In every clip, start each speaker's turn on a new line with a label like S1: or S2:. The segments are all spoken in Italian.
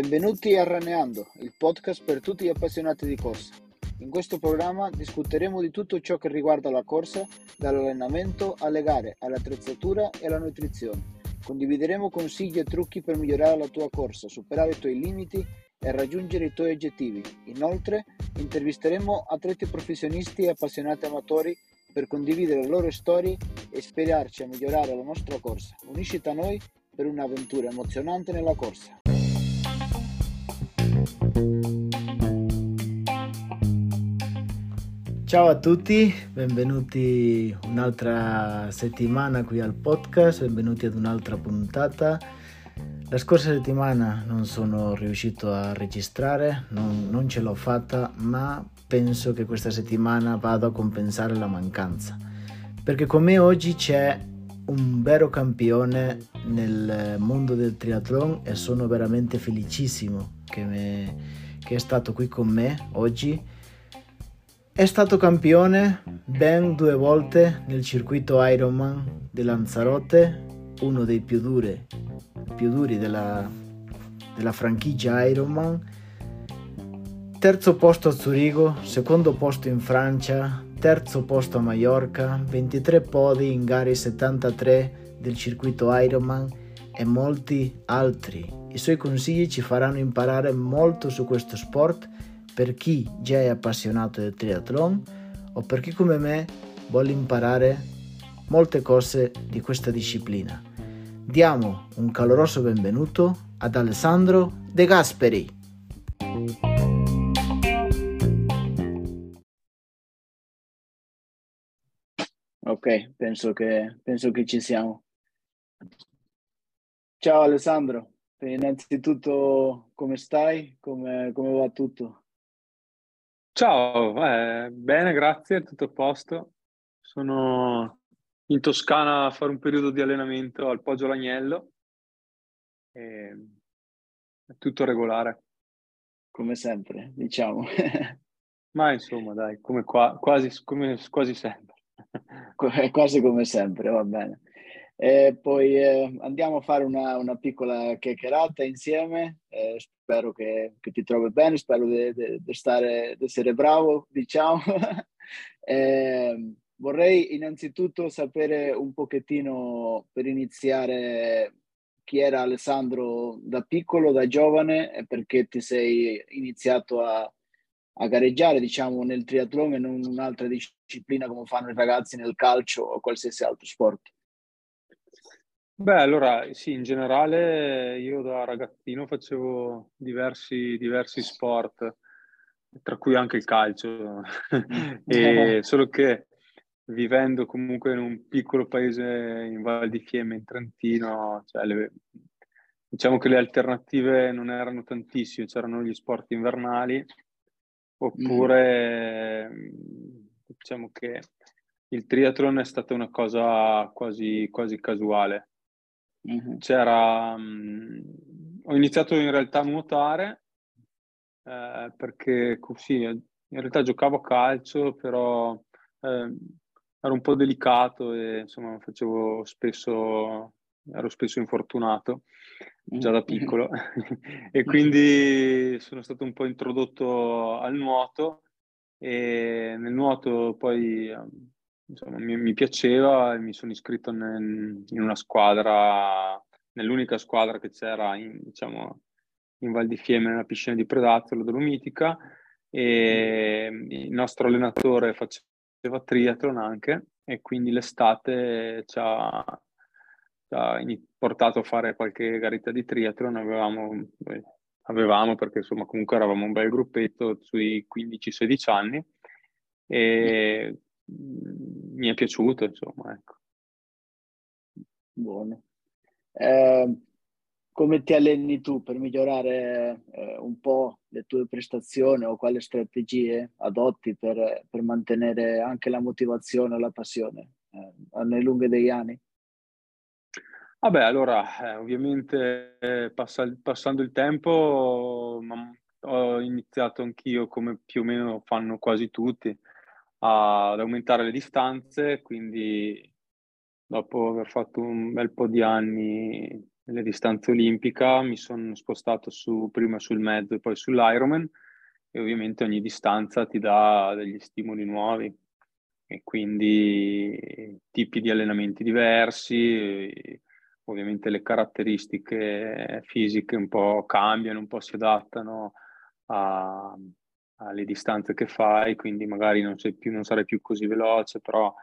S1: Benvenuti a Raneando, il podcast per tutti gli appassionati di corsa. In questo programma discuteremo di tutto ciò che riguarda la corsa, dall'allenamento alle gare, all'attrezzatura e alla nutrizione. Condivideremo consigli e trucchi per migliorare la tua corsa, superare i tuoi limiti e raggiungere i tuoi obiettivi. Inoltre, intervisteremo atleti professionisti e appassionati amatori per condividere le loro storie e ispirarci a migliorare la nostra corsa. Unisciti a noi per un'avventura emozionante nella corsa. Ciao a tutti, benvenuti un'altra settimana qui al podcast, benvenuti ad un'altra puntata. La scorsa settimana non sono riuscito a registrare, non, non ce l'ho fatta, ma penso che questa settimana vado a compensare la mancanza. Perché con me oggi c'è un vero campione nel mondo del triathlon e sono veramente felicissimo che, me, che è stato qui con me oggi è stato campione ben due volte nel circuito Ironman di Lanzarote, uno dei più duri, più duri della, della franchigia Ironman. Terzo posto a Zurigo, secondo posto in Francia, terzo posto a Mallorca, 23 podi in gare 73 del circuito Ironman e molti altri. I suoi consigli ci faranno imparare molto su questo sport per chi già è appassionato del triathlon o per chi come me vuole imparare molte cose di questa disciplina. Diamo un caloroso benvenuto ad Alessandro De Gasperi. Ok, penso che, penso che ci siamo. Ciao Alessandro, innanzitutto come stai? Come, come va tutto?
S2: Ciao, eh, bene, grazie, tutto a posto. Sono in Toscana a fare un periodo di allenamento al Poggio Lagnello. E è tutto regolare.
S1: Come sempre, diciamo.
S2: Ma insomma, dai, come qua, quasi, come, quasi sempre.
S1: quasi come sempre, va bene. E poi eh, andiamo a fare una, una piccola chiacchierata insieme. Eh, spero che, che, ti trovi bene, spero di essere bravo, diciamo. eh, vorrei innanzitutto sapere un pochettino per iniziare chi era Alessandro da piccolo, da giovane e perché ti sei iniziato a, a gareggiare, diciamo, nel triathlon e non un'altra disciplina come fanno i ragazzi nel calcio o qualsiasi altro sport.
S2: Beh, allora sì, in generale io da ragazzino facevo diversi, diversi sport, tra cui anche il calcio, e solo che vivendo comunque in un piccolo paese in Val di Fiemme, in Trentino, cioè le, diciamo che le alternative non erano tantissime, c'erano gli sport invernali, oppure mm. diciamo che il triathlon è stata una cosa quasi, quasi casuale. Mm-hmm. C'era, um, ho iniziato in realtà a nuotare eh, perché così in realtà giocavo a calcio, però eh, ero un po' delicato e insomma facevo spesso, ero spesso infortunato già da mm-hmm. piccolo. E quindi sono stato un po' introdotto al nuoto e nel nuoto poi insomma, mi, mi, piaceva e mi sono iscritto nel, in una squadra, nell'unica squadra che c'era in, diciamo, in Val di Fiemme, nella piscina di Predazzo, la Dolomitica, e il nostro allenatore faceva triathlon anche e quindi l'estate ci ha, ha portato a fare qualche garetta di triathlon, avevamo, avevamo perché insomma comunque eravamo un bel gruppetto sui 15-16 anni e mi è piaciuto, insomma, ecco.
S1: Buono. Eh, come ti alleni tu per migliorare eh, un po' le tue prestazioni o quali strategie adotti per, per mantenere anche la motivazione e la passione eh, nelle lunghe degli anni?
S2: Vabbè, allora, eh, ovviamente eh, passa, passando il tempo ho iniziato anch'io, come più o meno fanno quasi tutti, ad aumentare le distanze, quindi dopo aver fatto un bel po' di anni nelle distanze olimpica, mi sono spostato su, prima sul mezzo e poi sull'Ironman e ovviamente ogni distanza ti dà degli stimoli nuovi e quindi tipi di allenamenti diversi, ovviamente le caratteristiche fisiche un po' cambiano, un po' si adattano a, alle distanze che fai, quindi magari non, più, non sarai più così veloce, però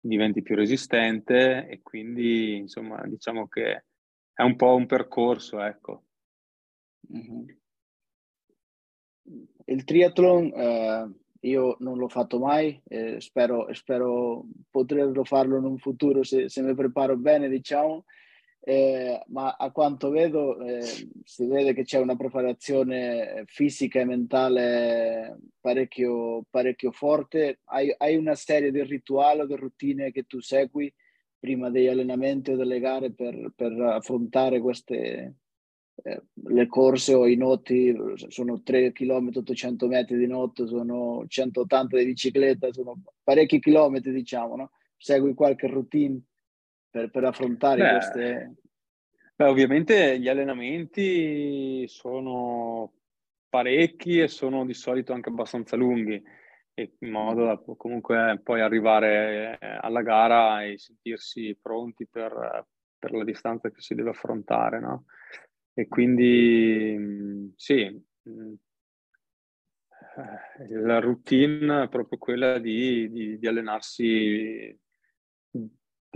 S2: diventi più resistente e quindi insomma diciamo che è un po' un percorso, ecco.
S3: Mm-hmm. Il triathlon eh, io non l'ho fatto mai, eh, spero, spero poterlo farlo in un futuro se, se mi preparo bene, diciamo. Eh, ma a quanto vedo eh, si vede che c'è una preparazione fisica e mentale parecchio, parecchio forte. Hai, hai una serie di rituali o di routine che tu segui prima degli allenamenti o delle gare per, per affrontare queste, eh, le corse o i noti sono 3 km 800 metri di notte, sono 180 di bicicletta, sono parecchi chilometri diciamo, no? Segui qualche routine per, per affrontare beh, queste...
S2: Beh, ovviamente gli allenamenti sono parecchi e sono di solito anche abbastanza lunghi in modo da comunque poi arrivare alla gara e sentirsi pronti per, per la distanza che si deve affrontare, no? E quindi mm, sì, mm, eh, la routine è proprio quella di, di, di, allenarsi,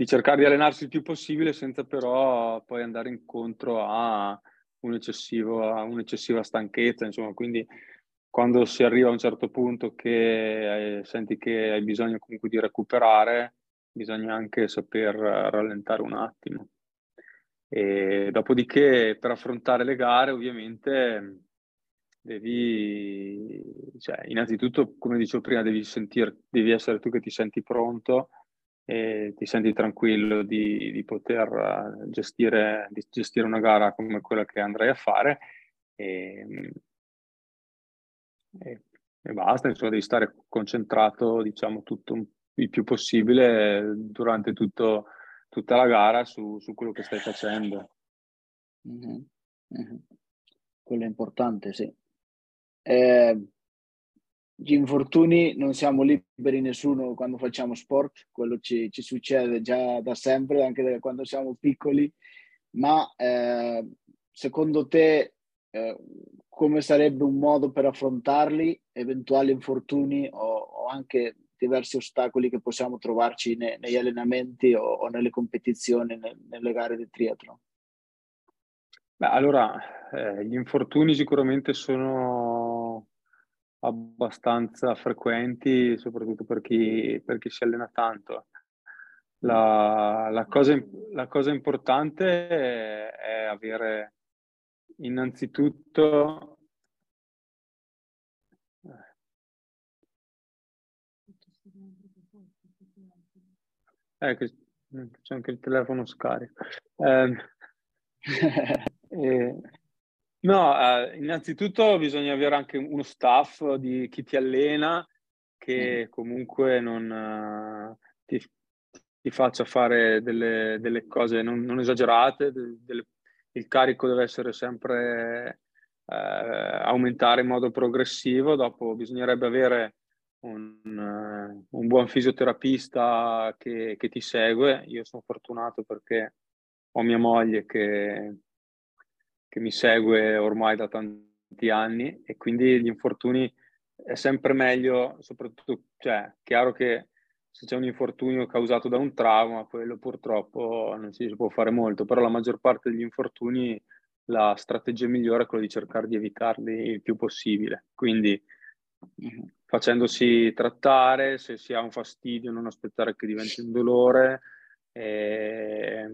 S2: di cercare di allenarsi il più possibile senza però poi andare incontro a, un a un'eccessiva stanchezza, insomma, quindi quando si arriva a un certo punto che eh, senti che hai bisogno comunque di recuperare, bisogna anche saper rallentare un attimo. E dopodiché per affrontare le gare ovviamente devi, cioè, innanzitutto come dicevo prima, devi, sentir, devi essere tu che ti senti pronto e ti senti tranquillo di, di poter gestire, di gestire una gara come quella che andrai a fare e, e, e basta, insomma devi stare concentrato diciamo tutto il più possibile durante tutto tutta la gara su, su quello che stai facendo.
S3: Mm-hmm. Mm-hmm. Quello è importante, sì. Eh, gli infortuni non siamo liberi nessuno quando facciamo sport, quello ci, ci succede già da sempre, anche da quando siamo piccoli, ma eh, secondo te eh, come sarebbe un modo per affrontarli, eventuali infortuni o, o anche diversi ostacoli che possiamo trovarci ne, negli allenamenti o, o, nelle competizioni, ne, nelle gare di triathlon?
S2: Beh, allora, eh, gli infortuni sicuramente sono abbastanza frequenti, soprattutto per chi, per chi si allena tanto. La, la, cosa, la cosa, importante è, è avere innanzitutto Eh, che c'è anche il telefono scarico. Eh, eh, no, eh, innanzitutto bisogna avere anche uno staff di chi ti allena che mm. comunque non eh, ti, ti, faccia fare delle, delle cose non, non esagerate, delle, il carico deve essere sempre eh, aumentare in modo progressivo, dopo bisognerebbe avere un, uh, un buon fisioterapista che, che, ti segue. Io sono fortunato perché ho mia moglie che, che mi segue ormai da tanti anni e quindi gli infortuni è sempre meglio, soprattutto, cioè, chiaro che se c'è un infortunio causato da un trauma, quello purtroppo non si può fare molto, però la maggior parte degli infortuni la strategia migliore è quella di cercare di evitarli il più possibile. Quindi facendosi trattare, se si ha un fastidio non aspettare che diventi un dolore, e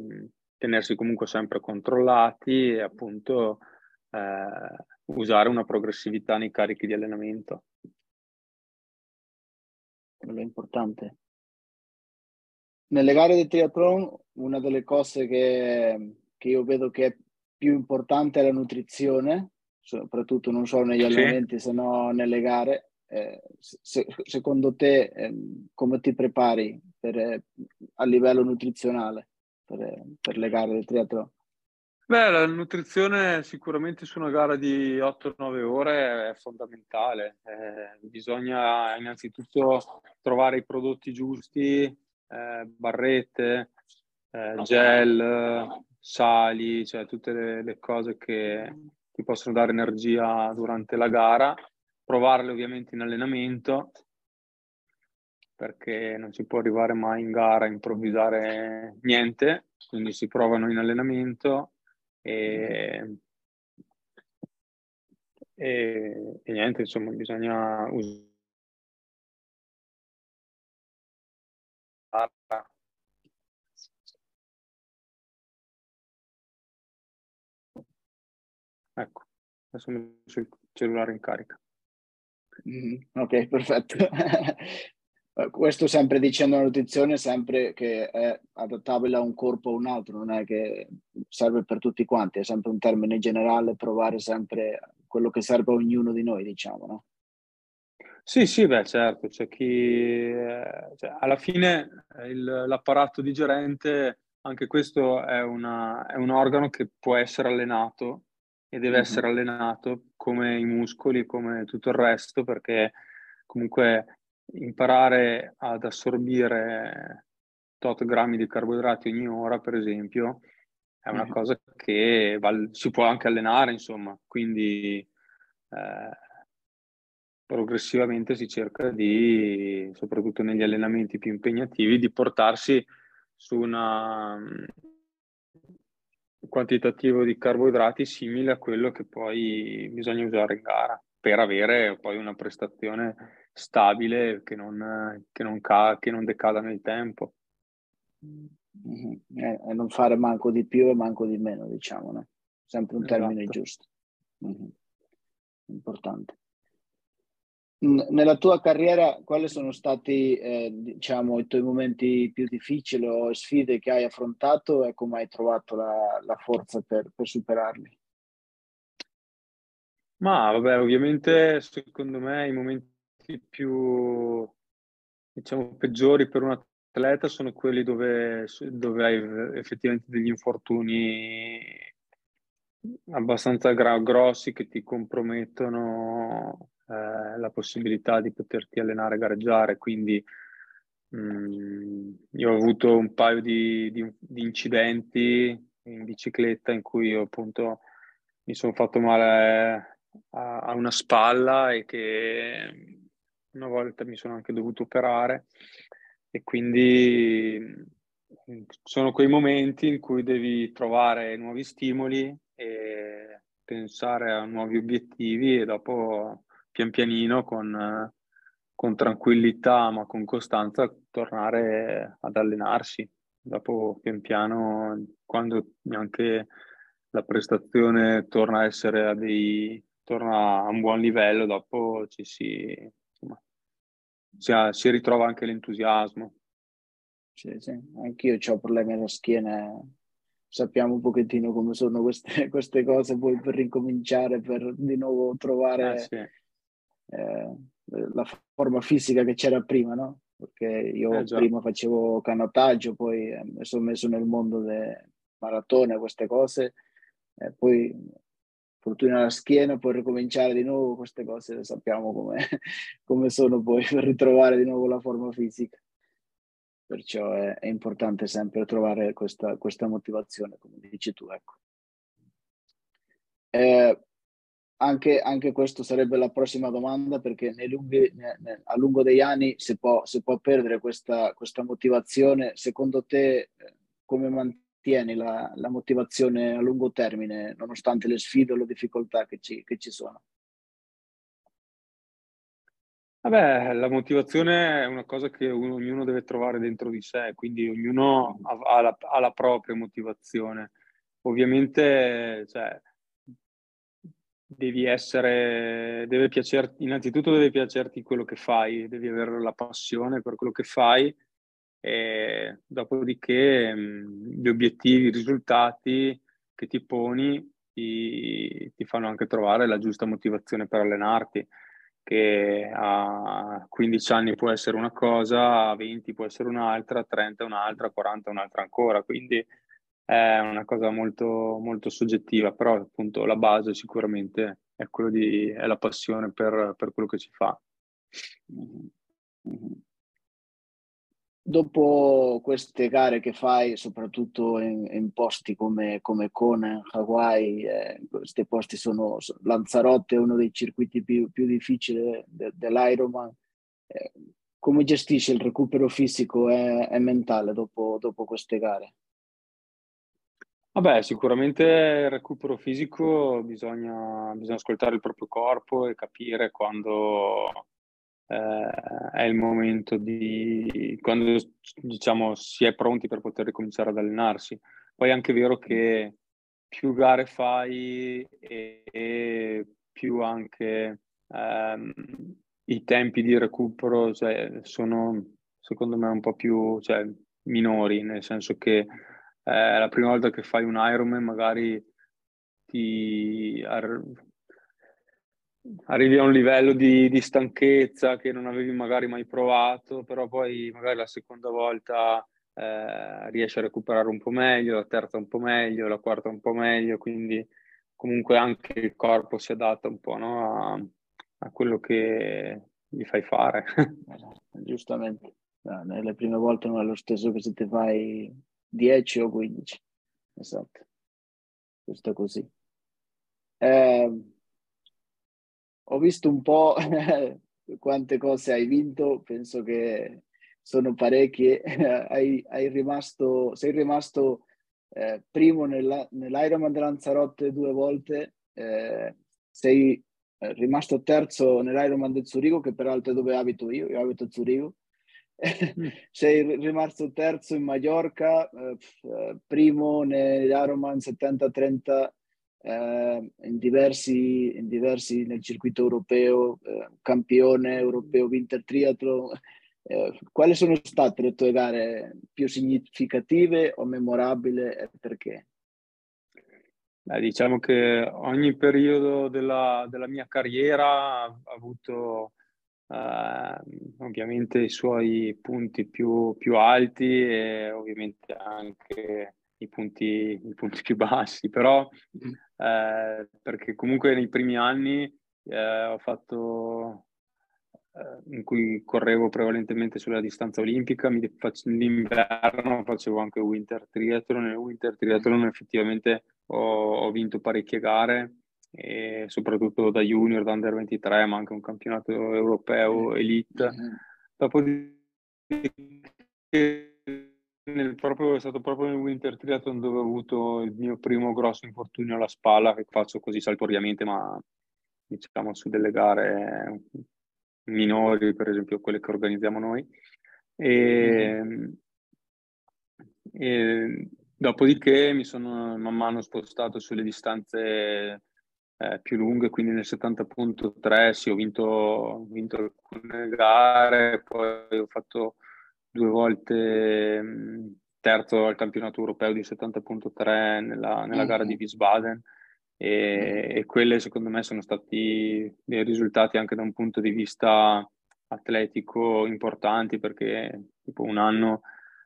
S2: tenersi comunque sempre controllati e appunto eh, usare una progressività nei carichi di allenamento.
S3: Quello è importante. Nelle gare di triathlon una delle cose che, che io vedo che è più importante è la nutrizione, soprattutto non solo negli allenamenti, sì. se no nelle gare eh, se, secondo te eh, come ti prepari per, eh, a livello nutrizionale per, per le gare del triathlon?
S2: Beh, la nutrizione sicuramente su una gara di 8-9 ore è fondamentale. Eh, bisogna innanzitutto trovare i prodotti giusti, eh, barrette, eh, gel, sali, cioè tutte le, le, cose che ti possono dare energia durante la gara, provarle ovviamente in allenamento perché non si può arrivare mai in gara a improvvisare niente, quindi si provano in allenamento e, e, e niente, insomma, bisogna usare Ecco, adesso mi il cellulare in carica.
S3: Mm, ok, perfetto. Questo sempre dicendo la nutrizione, sempre che è adattabile a un corpo o un altro, non è che serve per tutti quanti, è sempre un termine generale, provare sempre quello che serve a ognuno di noi, diciamo, no?
S2: Sì, sì, beh, certo, c'è chi... Cioè, alla fine il, l'apparato digerente, anche questo è, una, è, un organo che può essere allenato e deve mm-hmm. essere allenato come i muscoli, come tutto il resto, perché comunque imparare ad assorbire tot grammi di carboidrati ogni ora, per esempio, è una mm. cosa che val- si può anche allenare, insomma, quindi eh, progressivamente si cerca di, soprattutto negli allenamenti più impegnativi, di portarsi su una, un quantitativo di carboidrati simile a quello che poi bisogna usare in gara per avere poi una prestazione stabile che non, che non, ca- che non decada nel tempo.
S3: Mm-hmm. E non fare manco di più e manco di meno, diciamo, no? Sempre un termine esatto. giusto. Mm-hmm. Importante. Nella tua carriera, quali sono stati, eh, diciamo, i tuoi momenti più difficili o sfide che hai affrontato e come hai trovato la, la forza per, per superarli?
S2: Ma vabbè, ovviamente secondo me i momenti più, diciamo, peggiori per un atleta sono quelli dove, dove hai effettivamente degli infortuni abbastanza gra- grossi che ti compromettono eh, la possibilità di poterti allenare e gareggiare. Quindi mh, mm, io ho avuto un paio di, di, di, incidenti in bicicletta in cui io appunto mi sono fatto male a, a una spalla e che una volta mi sono anche dovuto operare e quindi mm, sono quei momenti in cui devi trovare nuovi stimoli e pensare a nuovi obiettivi e dopo pian pianino con, con tranquillità ma con costanza tornare ad allenarsi. Dopo pian piano quando anche la prestazione torna a essere a dei torna a un buon livello, dopo ci si si, ha, si ritrova anche l'entusiasmo.
S3: Sì, sì, anch'io ho problemi alla schiena, sappiamo un pochettino come sono queste, queste cose, poi per ricominciare, per di nuovo trovare eh, sì. eh, la forma fisica che c'era prima, no? Perché io eh, prima facevo canottaggio, poi eh, mi sono messo nel mondo delle maratone, queste cose, e poi fortuna alla schiena, poi ricominciare di nuovo, queste cose sappiamo come, come sono poi per ritrovare di nuovo la forma fisica. Perciò è, è importante sempre trovare questa, questa, motivazione, come dici tu. Ecco. Eh, anche, anche questa sarebbe la prossima domanda perché lunghi, ne, ne, a lungo degli anni si può, si può perdere questa, questa motivazione. Secondo te eh, come mantenere tieni la, la, motivazione a lungo termine, nonostante le sfide o le difficoltà che ci, che ci sono?
S2: Vabbè, la motivazione è una cosa che ognuno deve trovare dentro di sé, quindi ognuno ha, ha, la, ha la, propria motivazione. Ovviamente, cioè, devi essere, deve piacerti, innanzitutto deve piacerti quello che fai, devi avere la passione per quello che fai e dopodiché mh, gli obiettivi, i risultati che ti poni ti, ti, fanno anche trovare la giusta motivazione per allenarti, che a 15 anni può essere una cosa, a 20 può essere un'altra, a 30 un'altra, a 40 un'altra ancora, quindi è una cosa molto, molto soggettiva, però appunto la base sicuramente è, di, è la passione per, per quello che si fa.
S3: Mm-hmm. Dopo queste gare che fai, soprattutto in, in posti come, come Kona, Hawaii, eh, questi posti sono, Lanzarote uno dei circuiti più, più difficili de, dell'Ironman. Eh, come gestisci il recupero fisico e, e mentale dopo, dopo queste gare?
S2: Vabbè, sicuramente il recupero fisico bisogna, bisogna ascoltare il proprio corpo e capire quando eh, è il momento di quando diciamo si è pronti per poter ricominciare ad allenarsi. Poi è anche vero che più gare fai e, e più anche ehm, i tempi di recupero cioè, sono secondo me un po' più cioè, minori, nel senso che eh, la prima volta che fai un Ironman magari ti ar- arrivi a un livello di, di, stanchezza che non avevi magari mai provato, però poi magari la seconda volta eh, riesci a recuperare un po' meglio, la terza un po' meglio, la quarta un po' meglio, quindi comunque anche il corpo si adatta un po' no? a, a, quello che gli fai fare.
S3: Giustamente, no, nelle prime volte non è lo stesso che se ti fai 10 o 15. Esatto, questo è così. Eh, ho visto un po' quante cose hai vinto, penso che sono parecchie. hai, hai rimasto, sei rimasto eh, primo nella, nell'Ironman di Lanzarote due volte, eh, sei eh, rimasto terzo nell'Ironman del Zurigo, che peraltro è dove abito io, io abito a Zurigo. Mm. sei rimasto terzo in Mallorca, eh, eh, primo nell'Ironman 70-30 eh, in, diversi, in diversi nel circuito europeo, eh, campione europeo Winter Triathlon. Eh, quali sono state le tue gare più significative o memorabili e perché?
S2: Beh, diciamo che ogni periodo della, della mia carriera ha avuto eh, ovviamente i suoi punti più, più alti e ovviamente anche i punti, i punti più bassi, però mm. eh, perché comunque nei primi anni eh, ho fatto eh, in cui correvo prevalentemente sulla distanza olimpica, mi faccio, l'inverno facevo anche winter triathlon, nel winter triathlon effettivamente ho, ho vinto parecchie gare e soprattutto da junior, da under 23, ma anche un campionato europeo elite. Mm-hmm. Dopodiché nel proprio, è stato proprio nel Winter Triathlon dove ho avuto il mio primo grosso infortunio alla spalla, che faccio così saltuariamente, ma diciamo su delle gare minori, per esempio quelle che organizziamo noi. E, mm. e dopodiché mi sono man mano spostato sulle distanze eh, più lunghe, quindi nel 70.3 sì, ho vinto, vinto alcune gare, poi ho fatto due volte terzo al campionato europeo di 70.3 nella, nella mm. gara di Wiesbaden. E, e, quelle secondo me sono stati dei risultati anche da un punto di vista atletico importanti perché tipo un anno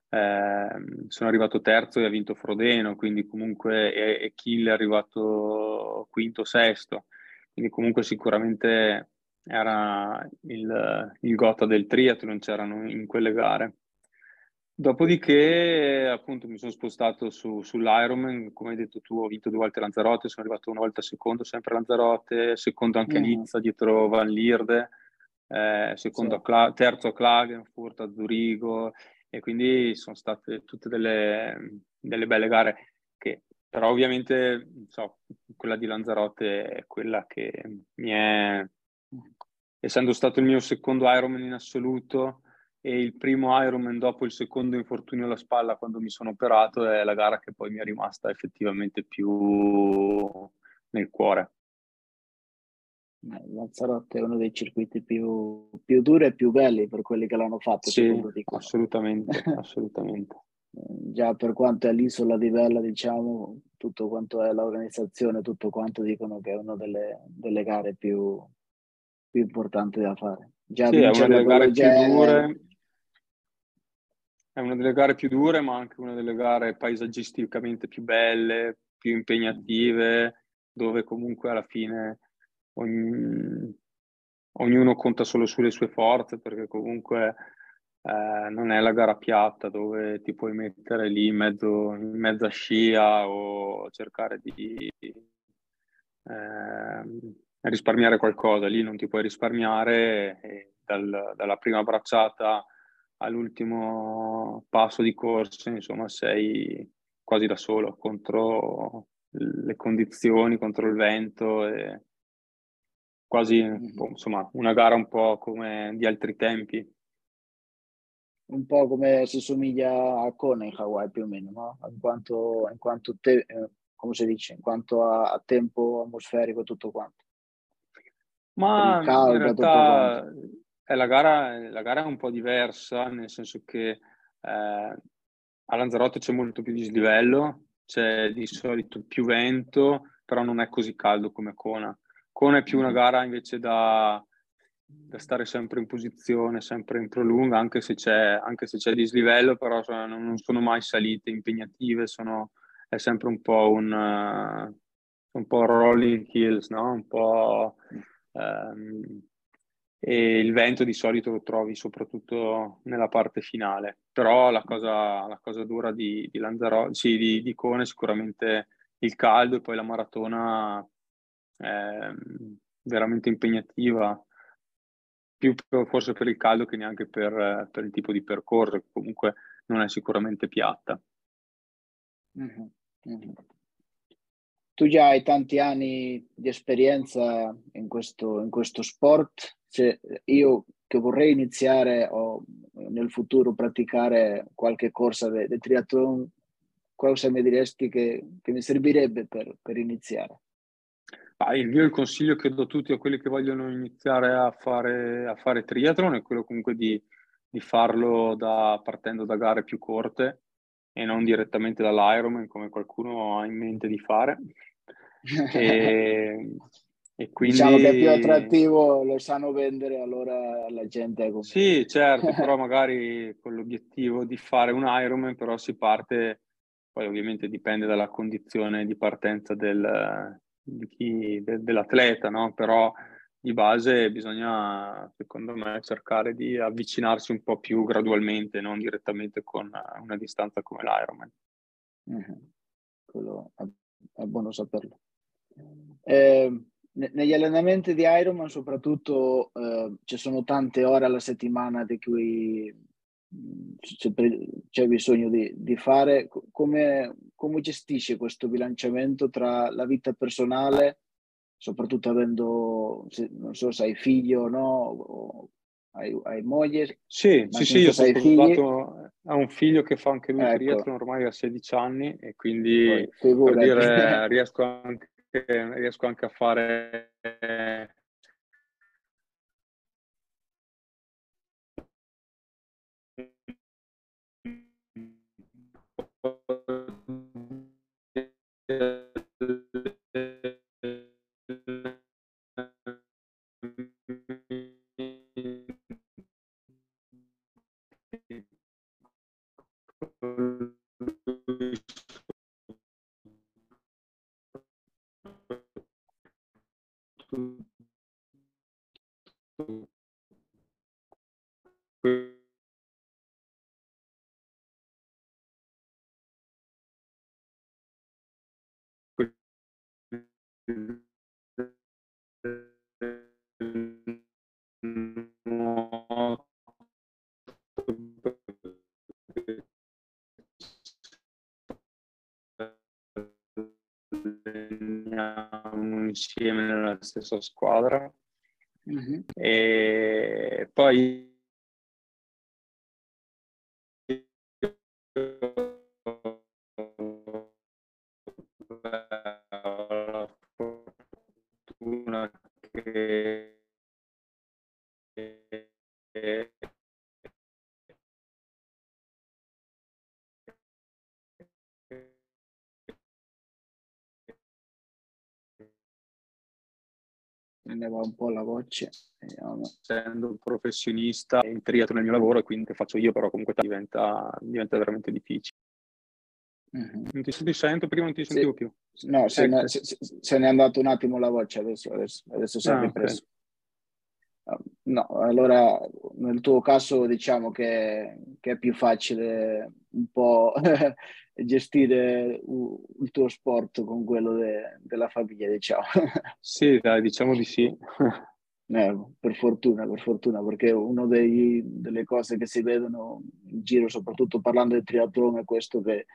S2: eh, sono arrivato terzo e ha vinto Frodeno, quindi comunque e, e Kiel è arrivato quinto, sesto, quindi comunque sicuramente era il, il gota del triathlon, c'erano in quelle gare. Dopodiché, appunto, mi sono spostato su, sull'Ironman, come hai detto tu, ho vinto due volte Lanzarote, sono arrivato una volta secondo, sempre a Lanzarote, secondo anche a mm. Nizza, dietro Van Lierde, eh, secondo sì. a Cla- terzo a Klagenfurt, a Zurigo, e quindi sono state tutte delle, delle belle gare che però ovviamente so, quella di Lanzarote è quella che mi è, essendo stato il mio secondo Ironman in assoluto, e il primo Ironman dopo il secondo infortunio alla spalla quando mi sono operato è la gara che poi mi è rimasta effettivamente più nel cuore.
S3: Eh, Lanzarote è uno dei circuiti più, più duri e più belli per quelli che l'hanno fatto.
S2: Sì, assolutamente, assolutamente.
S3: Già per quanto è l'isola di Vella, diciamo, tutto quanto è l'organizzazione, tutto quanto dicono che è una delle, delle gare più, più importanti da fare. Già
S2: sì, è una delle gare più dure è una delle gare più dure, ma anche una delle gare paesaggisticamente più belle, più impegnative, dove comunque alla fine ogni, ognuno conta solo sulle sue forze, perché comunque eh, non è la gara piatta dove ti puoi mettere lì in mezzo, in mezzo a scia o cercare di eh, risparmiare qualcosa. Lì non ti puoi risparmiare dal, dalla prima bracciata all'ultimo passo di corsa, insomma, sei quasi da solo contro le condizioni, contro il vento e quasi mm-hmm. insomma una gara un po' come di altri tempi.
S3: Un po' come si somiglia a Kona in Hawaii più o meno, no? In quanto, in quanto te, eh, come si dice, in quanto a, a tempo atmosferico e tutto quanto.
S2: Ma caldo, in realtà è la, gara, la gara è un po' diversa, nel senso che eh, a Lanzarote c'è molto più dislivello, c'è di solito più vento, però non è così caldo come Kona. Kona è più una mm-hmm. gara invece da, da stare sempre in posizione, sempre in prolunga, anche se c'è, anche se c'è dislivello, però sono, non sono mai salite impegnative, sono, è sempre un po' un, uh, un po' rolling hills, no? un po' um, e il vento di solito lo trovi soprattutto nella parte finale, però la cosa, la cosa dura di, di Lanzarote, sì, di, di Cone è sicuramente il caldo e poi la maratona è veramente impegnativa, più forse per il caldo che neanche per, per il tipo di percorso, che comunque non è sicuramente piatta.
S3: Mm-hmm. Mm-hmm. Tu già hai tanti anni di esperienza in questo, in questo sport, cioè, io che vorrei iniziare o nel futuro praticare qualche corsa di triathlon, cosa mi diresti che, che mi servirebbe per, per iniziare?
S2: Ah, il mio consiglio che do a tutti a quelli che vogliono iniziare a fare, a fare triathlon è quello comunque di, di farlo da, partendo da gare più corte e non direttamente dall'Ironman come qualcuno ha in mente di fare. e, e quindi...
S3: Diciamo che è più attrattivo, lo sanno vendere allora la gente. Come...
S2: Sì, certo, però magari con l'obiettivo di fare un Ironman, però si parte, poi ovviamente dipende dalla condizione di partenza del, di chi, de, dell'atleta, no? Però di base bisogna, secondo me, cercare di avvicinarsi un po' più gradualmente, non direttamente con una distanza come l'Ironman.
S3: Mm-hmm. Quello è, è buono saperlo. Eh, negli allenamenti di Ironman soprattutto eh, ci sono tante ore alla settimana di cui mm, c'è, bisogno di, di fare. Come, come, gestisce questo bilanciamento tra la vita personale, soprattutto avendo, se, non so se hai figli o no, o hai, hai moglie?
S2: Sì, sì, sì, io sono sposato, ho un figlio che fa anche lui ecco. triathlon ormai a 16 anni e quindi per dire, riesco anche riesco anche a fare insieme nella stessa squadra. Mm-hmm. E poi
S3: un po' la voce.
S2: Essendo un professionista, è intriato nel mio lavoro e quindi che faccio io, però comunque diventa, diventa veramente difficile. Mm-hmm. Non ti, ti, sento, prima non ti sentivo sì. più.
S3: No, se, ecco. ne, se, se ne è andato un attimo la voce adesso, adesso, adesso ah, ripreso. Okay. No, allora nel tuo caso diciamo che, che è più facile un po' gestire il tuo sport con quello de, della famiglia, diciamo.
S2: Sì, dai, diciamo di sì.
S3: Eh, per fortuna, per fortuna, perché una delle cose che si vedono in giro, soprattutto parlando di triathlon, è questo che,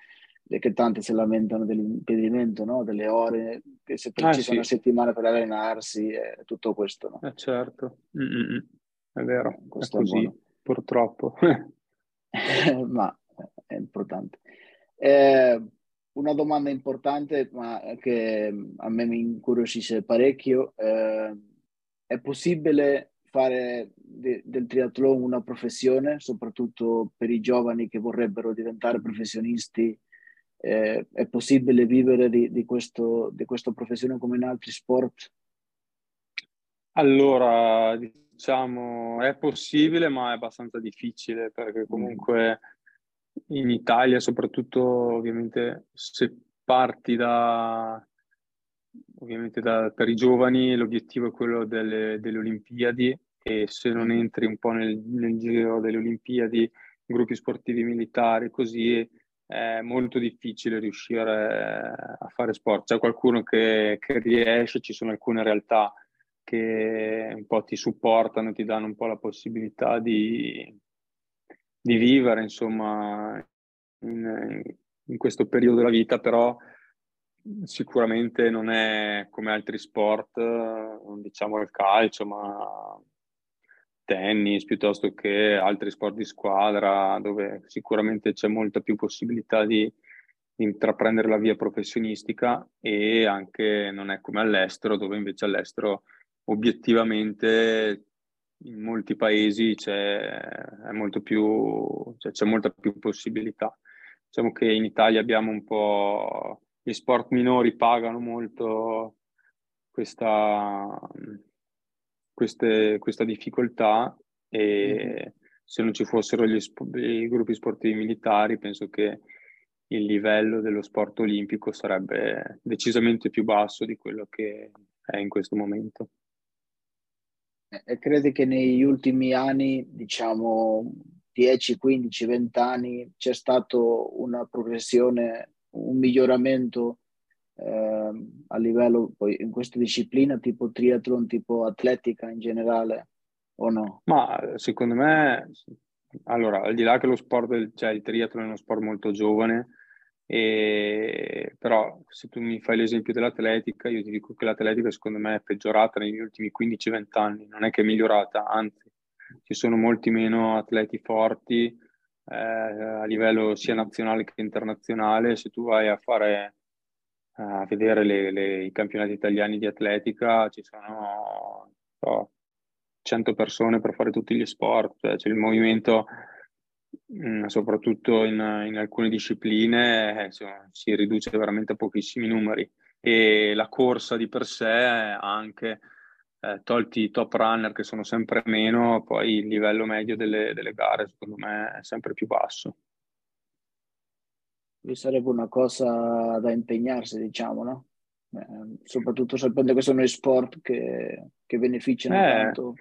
S3: che tanti si lamentano dell'impedimento, no? delle ore che precisano ah, sì. una settimana per allenarsi, e tutto questo. No?
S2: Eh, certo, Mm-mm. è vero, questo è così, è purtroppo.
S3: Ma è importante. Eh, una domanda importante, ma che a me mi incuriosisce parecchio, eh, è possibile fare de- del triathlon una professione, soprattutto per i giovani che vorrebbero diventare professionisti? Eh, è possibile vivere di, di, questo, di questa professione come in altri sport?
S2: Allora, diciamo, è possibile, ma è abbastanza difficile perché comunque in Italia, soprattutto ovviamente se parti da, ovviamente da, per i giovani, l'obiettivo è quello delle, delle, Olimpiadi e se non entri un po' nel, nel giro delle Olimpiadi, gruppi sportivi militari, così è molto difficile riuscire a fare sport. C'è qualcuno che, che riesce, ci sono alcune realtà che un po' ti supportano, ti danno un po' la possibilità di, di vivere, insomma, in, in questo periodo della vita, però sicuramente non è come altri sport, diciamo il calcio, ma tennis piuttosto che altri sport di squadra dove sicuramente c'è molta più possibilità di, intraprendere la via professionistica e anche non è come all'estero dove invece all'estero obiettivamente in molti paesi c'è, più, cioè c'è molta più possibilità. Diciamo che in Italia abbiamo un po' gli sport minori pagano molto questa, queste, questa difficoltà e mm-hmm. se non ci fossero gli, i gruppi sportivi militari penso che il livello dello sport olimpico sarebbe decisamente più basso di quello che è in questo momento.
S3: E credi che negli ultimi anni, diciamo 10, 15, 20 anni, c'è stato una progressione, un miglioramento eh, a livello poi in questa disciplina, tipo triathlon, tipo atletica in generale, o no?
S2: Ma secondo me, allora, al di là che lo sport, cioè il triathlon è uno sport molto giovane, e, però se tu mi fai l'esempio dell'atletica, io ti dico che l'atletica secondo me è peggiorata negli ultimi 15-20 anni, non è che è migliorata, anzi ci sono molti meno atleti forti eh, a livello sia nazionale che internazionale. Se tu vai a fare a vedere le, le, i campionati italiani di atletica, ci sono so, 100 persone per fare tutti gli sport, cioè, c'è il movimento Mm, soprattutto in, in, alcune discipline, eh, insomma, si riduce veramente a pochissimi numeri e la corsa di per sé anche eh, tolti i top runner che sono sempre meno, poi il livello medio delle, delle gare secondo me è sempre più basso.
S3: Vi sarebbe una cosa da impegnarsi, diciamo, no? Eh, soprattutto sapendo che sono i sport che, che beneficiano eh, tanto.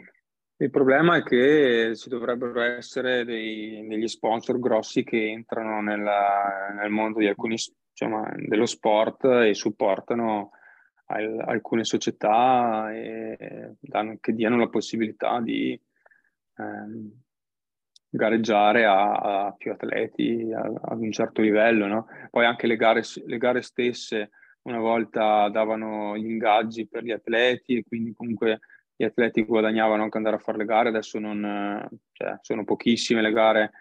S2: Il problema è che ci dovrebbero essere dei, degli sponsor grossi che entrano nella, nel mondo di alcuni, diciamo, dello sport e supportano al, alcune società e danno, che diano la possibilità di ehm, gareggiare a, a, più atleti ad un certo livello. No? Poi anche le gare, le gare stesse una volta davano gli ingaggi per gli atleti e quindi comunque gli atleti guadagnavano anche andare a fare le gare, adesso non, cioè, sono pochissime le gare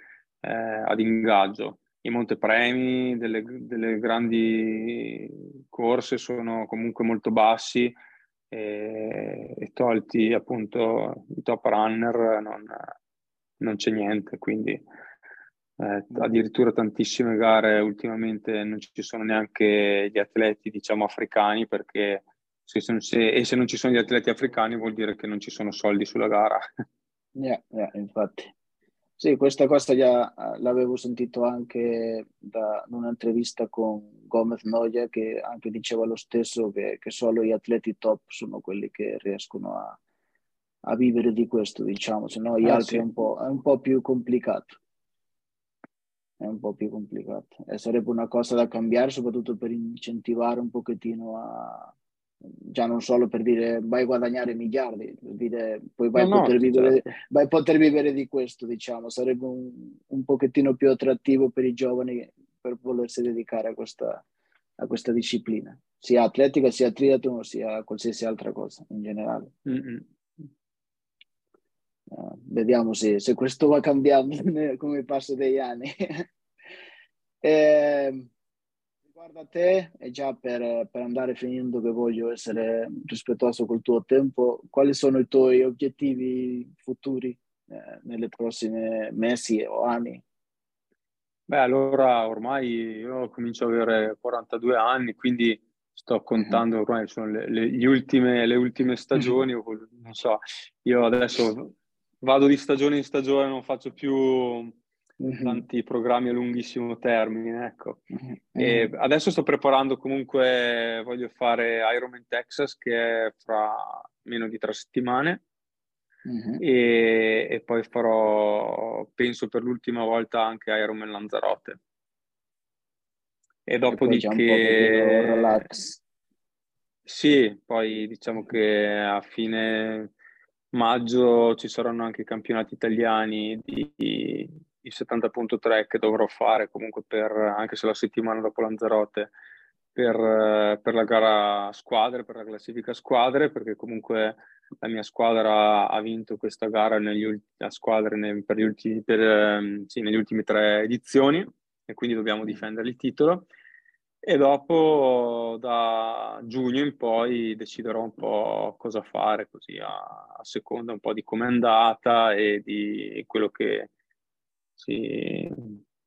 S2: eh, ad ingaggio. I montepremi delle, delle grandi corse sono comunque molto bassi e, e tolti appunto i top runner non, non c'è niente, quindi eh, addirittura tantissime gare ultimamente non ci sono neanche gli atleti diciamo africani perché se, se, e se non ci sono gli atleti africani vuol dire che non ci sono soldi sulla gara.
S3: Yeah, yeah, infatti. Sì, questa cosa già eh, l'avevo sentito anche da un'intervista con Gomez Noia che anche diceva lo stesso che, che solo gli atleti top sono quelli che riescono a, a vivere di questo, diciamo, se no gli ah, altri sì. è, un è, un po', più complicato. È un po' più complicato. E sarebbe una cosa da cambiare, soprattutto per incentivare un pochettino a, già non solo per dire vai a guadagnare miliardi, per dire poi vai, no, a, poter no, vivere, certo. vai a poter vivere di questo, diciamo, sarebbe un, un pochettino più attrattivo per i giovani per volersi dedicare a questa, a questa disciplina, sia atletica, sia triathlon, sia qualsiasi altra cosa in generale. Mm-hmm. Uh, vediamo se, se, questo va cambiando come passo degli anni. eh, riguardo a te, e già per, per, andare finendo che voglio essere rispettoso col tuo tempo, quali sono i tuoi obiettivi futuri eh, nelle prossime mesi o anni?
S2: Beh, allora ormai io comincio ad avere 42 anni, quindi sto contando ormai sono le, le, ultime, le ultime stagioni, non so, io adesso vado di stagione in stagione, non faccio più mm-hmm. tanti programmi a lunghissimo termine, ecco. Mm-hmm. E adesso sto preparando comunque, voglio fare Ironman Texas che è fra meno di tre settimane mm-hmm. e, e, poi farò, penso per l'ultima volta anche Ironman Lanzarote. E dopodiché... relax. Sì, poi diciamo che a fine maggio ci saranno anche i campionati italiani di, il 70.3 che dovrò fare comunque per, anche se la settimana dopo Lanzarote, per, per la gara squadre, per la classifica squadre, perché comunque la mia squadra ha vinto questa gara negli, a squadre nei, per gli ultimi, per, ehm, sì, negli ultimi tre edizioni e quindi dobbiamo difendere il titolo. E dopo, da giugno in poi, deciderò un po' cosa fare, così a, a seconda un po' di come è andata e di quello che, si,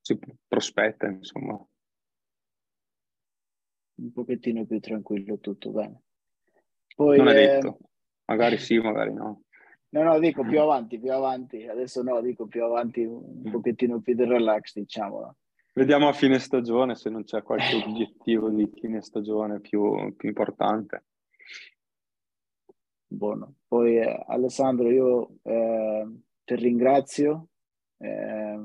S2: si prospetta, insomma.
S3: Un pochettino più tranquillo tutto bene.
S2: Poi, non è eh... detto, magari sì, magari no.
S3: No, no, dico più avanti, più avanti, adesso no, dico più avanti un mm. pochettino più di relax, diciamo.
S2: Vediamo a fine stagione se non c'è qualche obiettivo di fine stagione più, più importante.
S3: Buono. Poi eh, Alessandro, io eh, ti ringrazio eh,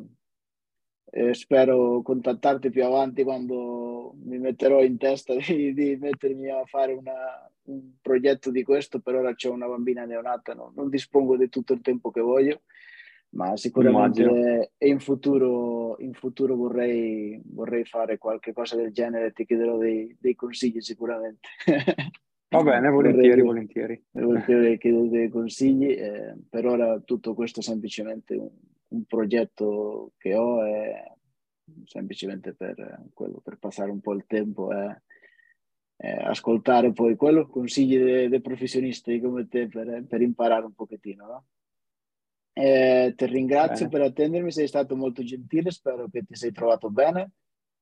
S3: eh, spero contattarti più avanti quando mi metterò in testa di, di mettermi a fare una, un progetto di questo. Per ora c'è una bambina neonata, no? non dispongo di tutto il tempo che voglio, ma sicuramente in futuro, in futuro vorrei, vorrei, fare qualche cosa del genere. Ti chiederò dei, dei consigli sicuramente.
S2: Va bene, volentieri, volentieri.
S3: Volentieri chiedo dei consigli. Eh, per ora tutto questo è semplicemente un, un progetto che ho è semplicemente per quello, per passare un po' il tempo e, e ascoltare poi quello, consigli dei, dei professionisti come te per, per imparare un pochettino, no? Eh, ti ringrazio bene. per attendermi, sei stato molto gentile, spero che ti sei trovato bene.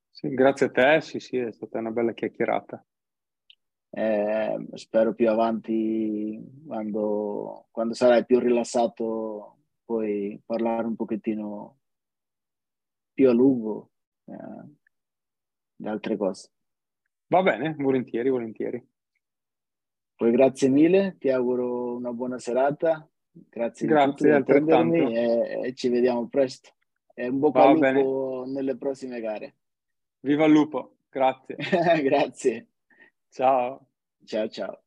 S2: Sì, grazie a te, sì, sì, è stata una bella chiacchierata.
S3: Eh, spero più avanti, quando, quando sarai più rilassato, puoi parlare un pochettino più a lungo eh, di altre cose.
S2: Va bene, volentieri, volentieri.
S3: Poi grazie mille, ti auguro una buona serata. Grazie,
S2: grazie
S3: di attendermi e, e, ci vediamo presto. E un bocca al lupo nelle prossime gare.
S2: Viva il lupo, grazie.
S3: grazie.
S2: Ciao.
S3: Ciao ciao.